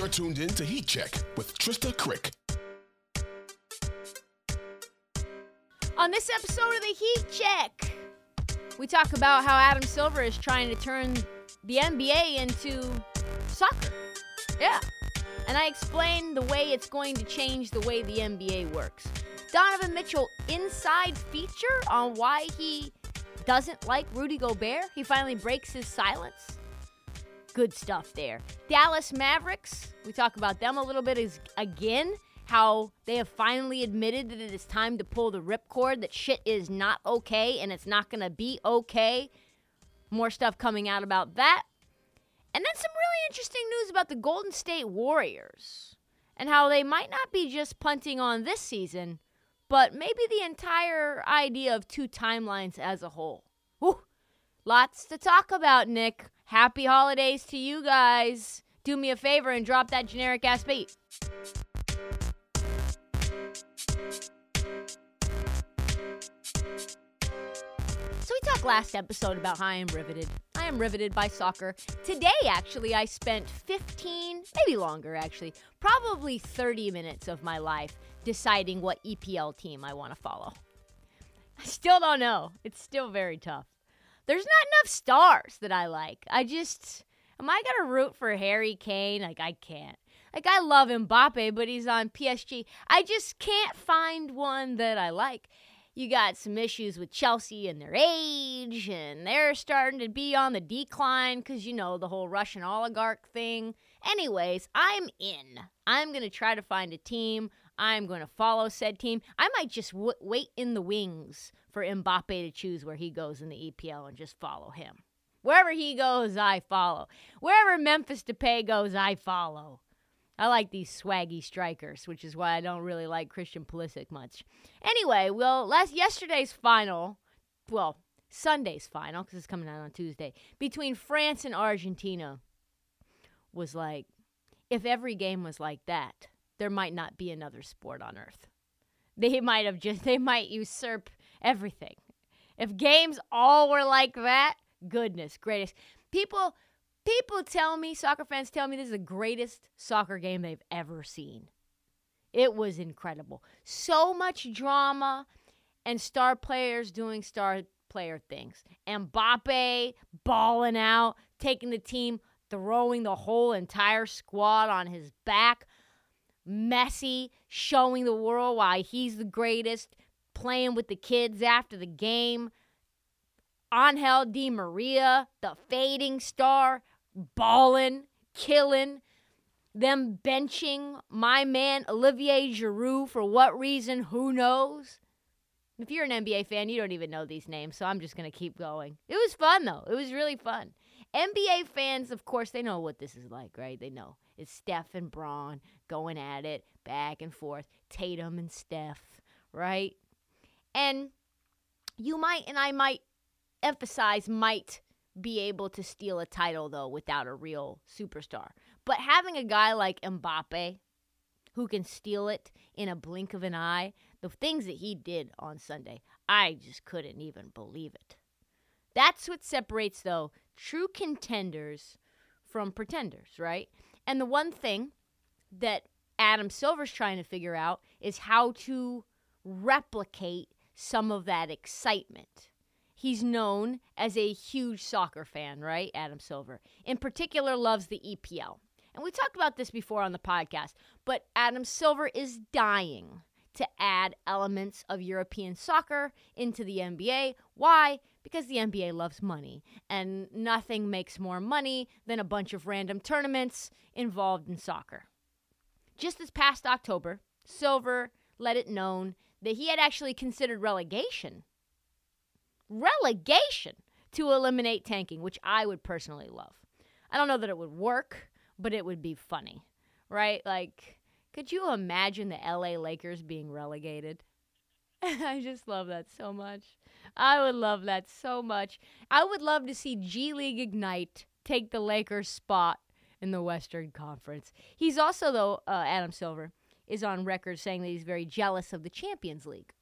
You're tuned in to Heat Check with Trysta Krick. On this episode of the Heat Check, we talk about how Adam Silver is trying to turn the NBA into soccer. Yeah. And I explain the way it's going to change the way the NBA works. Donovan Mitchell inside feature on why he doesn't like Rudy Gobert. He finally breaks his silence good stuff there. Dallas Mavericks, we talk about them a little bit is again how they have finally admitted that it is time to pull the ripcord that shit is not okay and it's not going to be okay. More stuff coming out about that. And then some really interesting news about the Golden State Warriors and how they might not be just punting on this season, but maybe the entire idea of two timelines as a whole. Whew. Lots to talk about, Nick. Happy holidays to you guys. Do me a favor and drop that generic ass beat. So we talked last episode about how I am riveted. I am riveted by soccer. Today, actually, I spent 15, maybe longer actually, probably 30 minutes of my life deciding what EPL team I want to follow. I still don't know. It's still very tough there's not enough stars that I like. I just am I gonna root for Harry Kane? Like I can't. Like I love Mbappe, but he's on PSG. I just can't find one that I like. You got some issues with Chelsea and their age, and they're starting to be on the decline because you know the whole Russian oligarch thing. Anyways, I'm in. I'm gonna try to find a team. I'm to follow said team. I might just w- wait in the wings for Mbappe to choose where he goes in the EPL and just follow him. Wherever he goes, I follow. Wherever Memphis Depay goes, I follow. I like these swaggy strikers, which is why I don't really like Christian Pulisic much. Anyway, well, last yesterday's final, well, Sunday's final because it's coming out on Tuesday between France and Argentina was like, if every game was like that, there might not be another sport on earth. They might have just they might usurp everything. If games all were like that, goodness greatest. People people tell me, soccer fans tell me this is the greatest soccer game they've ever seen. It was incredible. So much drama and star players doing star player things. Mbappe balling out, taking the team, throwing the whole entire squad on his back. Messi showing the world why he's the greatest playing with the kids after the game. Angel Di Maria, the fading star, balling, killing. Them benching my man Olivier Giroud for what reason? Who knows? If you're an NBA fan, you don't even know these names, so I'm just going to keep going. It was fun, though. It was really fun. NBA fans, of course, they know what this is like, right? They know. It's Steph and Bron going at it back and forth, Tatum and Steph, right? And you might, and I might emphasize, might be able to steal a title though without a real superstar. But having a guy like Mbappe who can steal it in a blink of an eye, the things that he did on Sunday, I just couldn't even believe it. That's what separates, though, true contenders from pretenders, right? And the one thing that Adam Silver's trying to figure out is how to replicate some of that excitement. He's known as a huge soccer fan, right? Adam Silver. In particular, loves the EPL. And we talked about this before on the podcast, but Adam Silver is dying to add elements of European soccer into the NBA. Why? Because the NBA loves money, and nothing makes more money than a bunch of random tournaments involved in soccer. Just this past October, Silver let it known that he had actually considered relegation. Relegation to eliminate tanking, which I would personally love. I don't know that it would work, but it would be funny, right? Like, could you imagine the LA Lakers being relegated? I just love that so much. I would love that so much. I would love to see G League Ignite take the Lakers' spot in the Western Conference. He's also, though, uh, Adam Silver is on record saying that he's very jealous of the Champions League,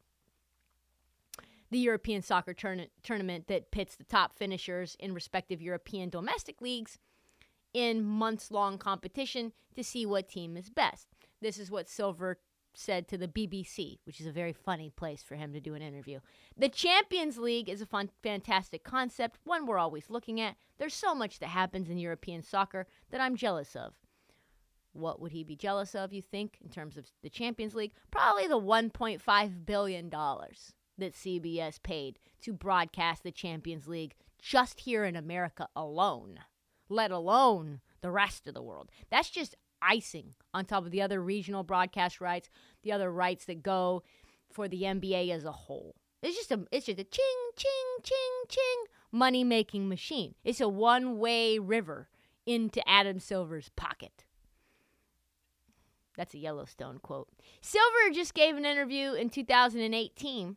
the European soccer tourna- tournament that pits the top finishers in respective European domestic leagues in months long competition to see what team is best. This is what Silver said to the BBC, which is a very funny place for him to do an interview. The Champions League is a fun, fantastic concept, one we're always looking at. There's so much that happens in European soccer that I'm jealous of. What would he be jealous of, you think, in terms of the Champions League? Probably the $1.5 billion that CBS paid to broadcast the Champions League just here in America alone, let alone the rest of the world. That's just icing on top of the other regional broadcast rights, the other rights that go for the NBA as a whole. It's just a it's just a ching ching ching ching money making machine. It's a one way river into Adam Silver's pocket. That's a Yellowstone quote. Silver just gave an interview in 2018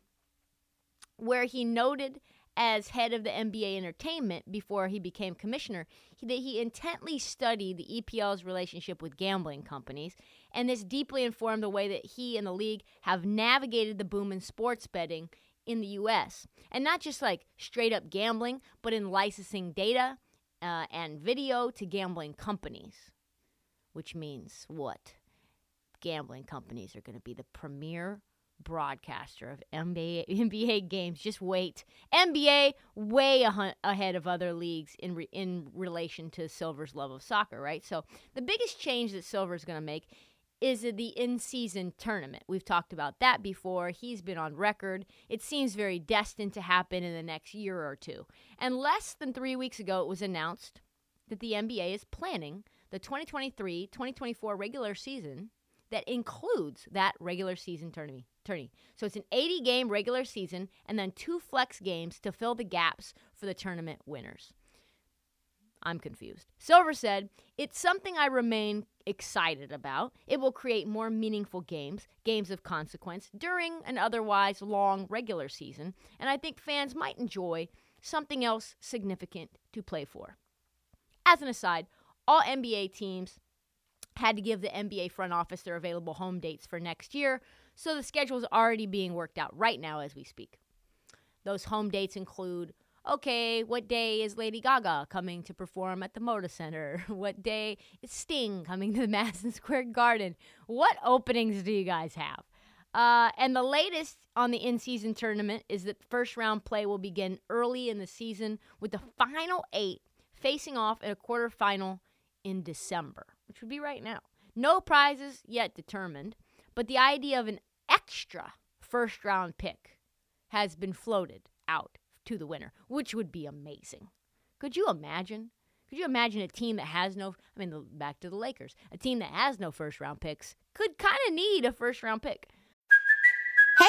where he noted as head of the NBA Entertainment before he became commissioner that he intently studied the EPL's relationship with gambling companies, and this deeply informed the way that he and the league have navigated the boom in sports betting in the U.S. And not just like straight up gambling, but in licensing data uh, and video to gambling companies, which means what? Gambling companies are going to be the premier broadcaster of NBA NBA games. Just wait. NBA way a- ahead of other leagues in re- in relation to Silver's love of soccer, right? So the biggest change that Silver's going to make is the in-season tournament. We've talked about that before. He's been on record. It seems very destined to happen in the next year or two. And less than 3 weeks ago it was announced that the NBA is planning the 2023-2024 regular season that includes that regular season tourney. tourney. So it's an 80 game regular season and then two flex games to fill the gaps for the tournament winners. I'm confused. Silver said, It's something I remain excited about. It will create more meaningful games, games of consequence, during an otherwise long regular season, and I think fans might enjoy something else significant to play for. As an aside, all NBA teams had to give the NBA front office their available home dates for next year, so the schedule is already being worked out right now as we speak. Those home dates include okay, what day is Lady Gaga coming to perform at the Moda Center? What day is Sting coming to the Madison Square Garden? What openings do you guys have? Uh, and the latest on the in season tournament is that first round play will begin early in the season with the final eight facing off in a quarterfinal in December which would be right now. No prizes yet determined, but the idea of an extra first round pick has been floated out to the winner, which would be amazing. Could you imagine? Could you imagine a team that has no, I mean, back to the Lakers, a team that has no first round picks could kind of need a first round pick.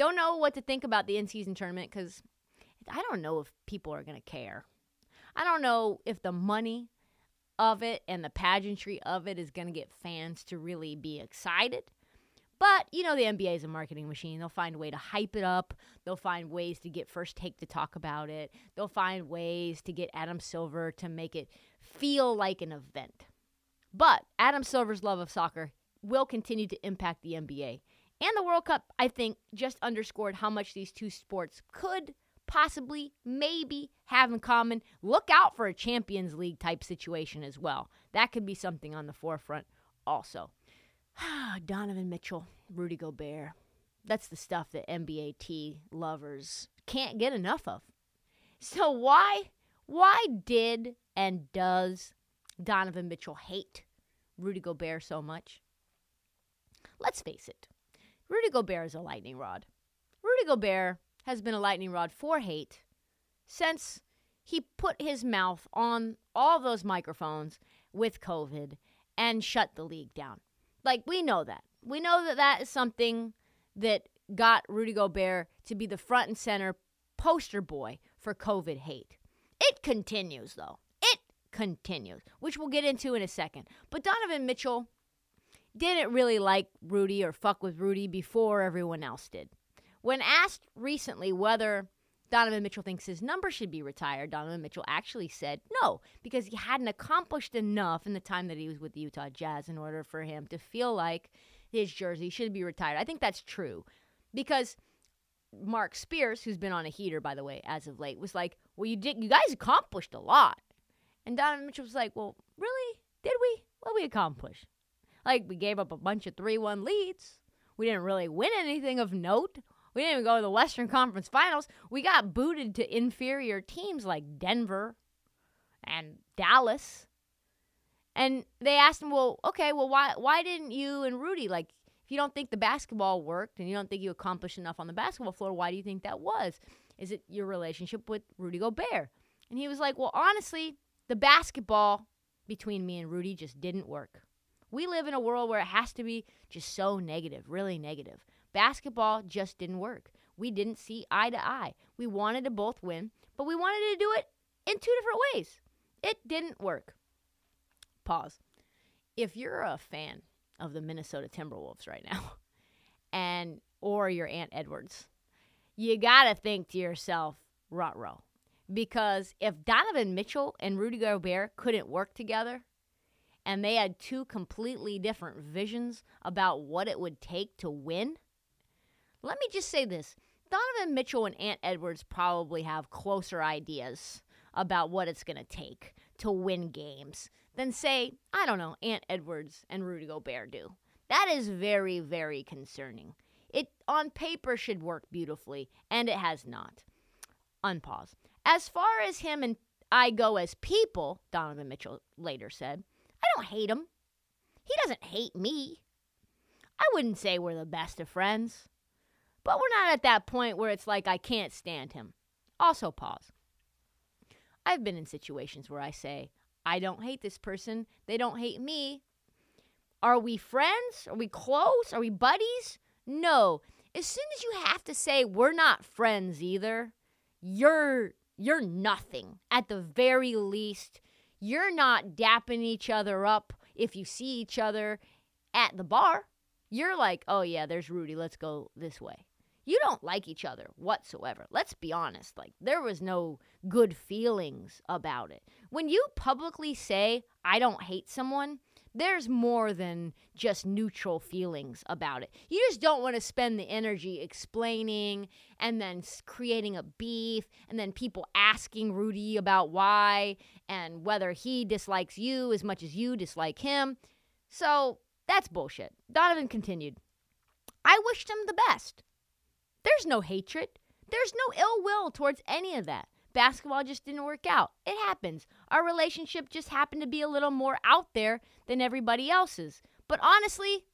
Don't know what to think about the in season tournament because I don't know if people are going to care. I don't know if the money of it and the pageantry of it is going to get fans to really be excited. But, you know, the NBA is a marketing machine. They'll find a way to hype it up. They'll find ways to get First Take to talk about it. They'll find ways to get Adam Silver to make it feel like an event. But Adam Silver's love of soccer will continue to impact the NBA. And the World Cup, I think, just underscored how much these two sports could possibly, maybe have in common. Look out for a Champions League type situation as well. That could be something on the forefront also. Donovan Mitchell, Rudy Gobert. That's the stuff that NBA T lovers can't get enough of. So why why did and does Donovan Mitchell hate Rudy Gobert so much? Let's face it. Rudy Gobert is a lightning rod. Rudy Gobert has been a lightning rod for hate since he put his mouth on all those microphones with COVID and shut the league down. Like, we know that. We know that that is something that got Rudy Gobert to be the front and center poster boy for COVID hate. It continues, though. It continues, which we'll get into in a second. But Donovan Mitchell didn't really like Rudy or fuck with Rudy before everyone else did. When asked recently whether Donovan Mitchell thinks his number should be retired, Donovan Mitchell actually said no, because he hadn't accomplished enough in the time that he was with the Utah Jazz in order for him to feel like his jersey should be retired. I think that's true because Marc Spears, who's been on a heater by the way as of late, was like, "Well, you did, you guys accomplished a lot," and Donovan Mitchell was like, "Well, really? Did we? What we accomplish? Like we gave up a bunch of three-one leads. We didn't really win anything of note." We didn't even go to the Western Conference Finals. We got booted to inferior teams like Denver and Dallas. And they asked him, "Well, okay, well why why didn't you and Rudy like if you don't think the basketball worked and you don't think you accomplished enough on the basketball floor, why do you think that was? Is it your relationship with Rudy Gobert?" And he was like, "Well, honestly, the basketball between me and Rudy just didn't work. We live in a world where it has to be just so negative, really negative. Basketball just didn't work. We didn't see eye to eye. We wanted to both win, but we wanted to do it in two different ways. It didn't work. Pause. If you're a fan of the Minnesota Timberwolves right now, and or you're Ant Edwards, you gotta think to yourself, rut row. Because if Donovan Mitchell and Rudy Gobert couldn't work together, and they had two completely different visions about what it would take to win, let me just say this Donovan Mitchell and Ant Edwards probably have closer ideas about what it's going to take to win games than, say, I don't know, Ant Edwards and Rudy Gobert do. That is very, very concerning. It on paper should work beautifully, and it has not. Unpause. As far as him and I go as people, Donovan Mitchell later said, don't hate him. He doesn't hate me. I wouldn't say we're the best of friends. But we're not at that point where it's like I can't stand him. Also, pause. I've been in situations where I say, I don't hate this person, they don't hate me. Are we friends? Are we close? Are we buddies? No. As soon as you have to say we're not friends either, you're you're nothing. At the very least, you're not dapping each other up if you see each other at the bar. You're like, "Oh yeah, there's Rudy. Let's go this way." you don't like each other whatsoever. Let's be honest. Like, there was no good feelings about it. When you publicly say, I don't hate someone, there's more than just neutral feelings about it. You just don't want to spend the energy explaining and then creating a beef and then people asking Rudy about why and whether he dislikes you as much as you dislike him. So that's bullshit. Donovan continued. I wished him the best. There's no hatred. There's no ill will towards any of that. Basketball just didn't work out. It happens. Our relationship just happened to be a little more out there than everybody else's. But honestly,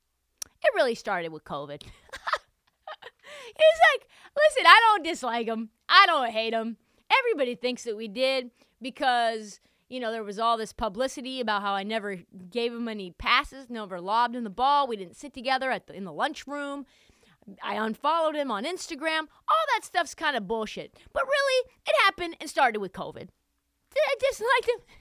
it really started with COVID. He's like, listen, I don't dislike him. I don't hate him. Everybody thinks that we did because, you know, there was all this publicity about how I never gave him any passes, never lobbed him the ball. We didn't sit together at the, in the lunchroom I unfollowed him on Instagram. All that stuff's kind of bullshit. But really, it happened and started with COVID. I disliked him.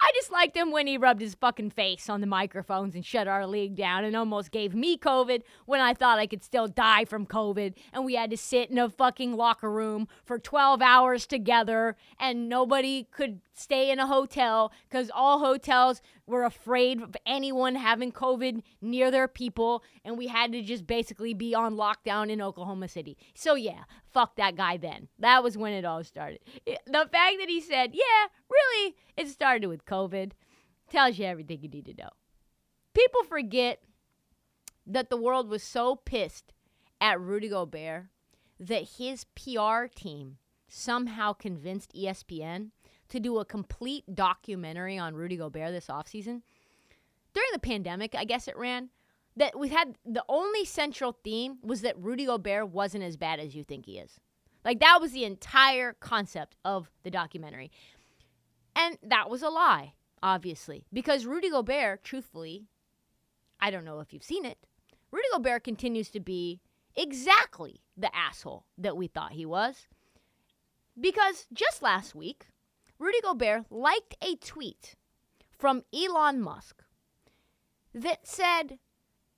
I disliked him when he rubbed his fucking face on the microphones and shut our league down and almost gave me COVID when I thought I could still die from COVID. And we had to sit in a fucking locker room for 12 hours together and nobody could stay in a hotel because all hotels were afraid of anyone having COVID near their people. And we had to just basically be on lockdown in Oklahoma City. So, yeah, fuck that guy then. That was when it all started. The fact that he said, yeah, really, it started with COVID tells you everything you need to know. People forget that the world was so pissed at Rudy Gobert that his PR team somehow convinced ESPN to do a complete documentary on Rudy Gobert this offseason. During the pandemic, I guess it ran, that we had the only central theme was that Rudy Gobert wasn't as bad as you think he is. Like that was the entire concept of the documentary. And that was a lie, obviously, because Rudy Gobert, truthfully, I don't know if you've seen it, Rudy Gobert continues to be exactly the asshole that we thought he was. Because just last week, Rudy Gobert liked a tweet from Elon Musk that said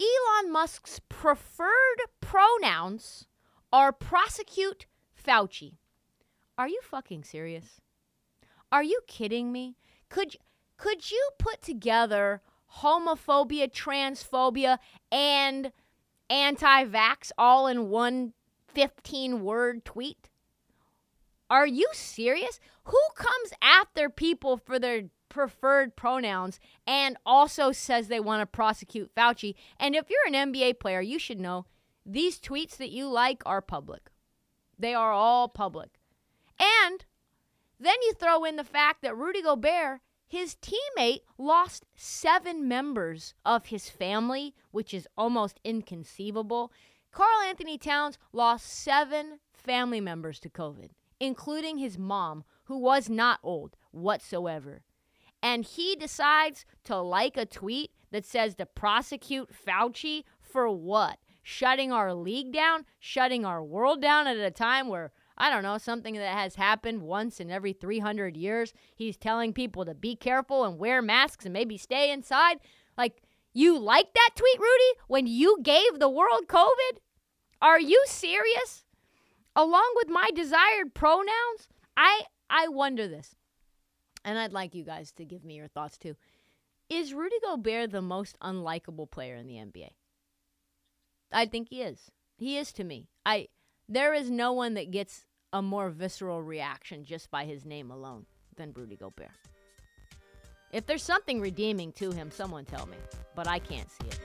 Elon Musk's preferred pronouns are prosecute Fauci. Are you fucking serious? Are you kidding me? Could could you put together homophobia, transphobia, and anti-vax all in one 15-word tweet? Are you serious? Who comes after people for their preferred pronouns and also says they want to prosecute Fauci? And if you're an NBA player, you should know these tweets that you like are public. They are all public. And then you throw in the fact that Rudy Gobert, his teammate, lost seven members of his family, which is almost inconceivable. Karl-Anthony Towns lost seven family members to COVID, including his mom, who was not old whatsoever. And he decides to like a tweet that says to prosecute Fauci for what? Shutting our league down? Shutting our world down at a time where I don't know, something that has happened once in every 300 years. He's telling people to be careful and wear masks and maybe stay inside. Like, you like that tweet, Rudy, when you gave the world COVID? Are you serious? Along with my desired pronouns? I I wonder this. And I'd like you guys to give me your thoughts too. Is Rudy Gobert the most unlikable player in the NBA? I think he is. He is to me. I there is no one that gets a more visceral reaction just by his name alone than Rudy Gobert. If there's something redeeming to him, someone tell me, but I can't see it.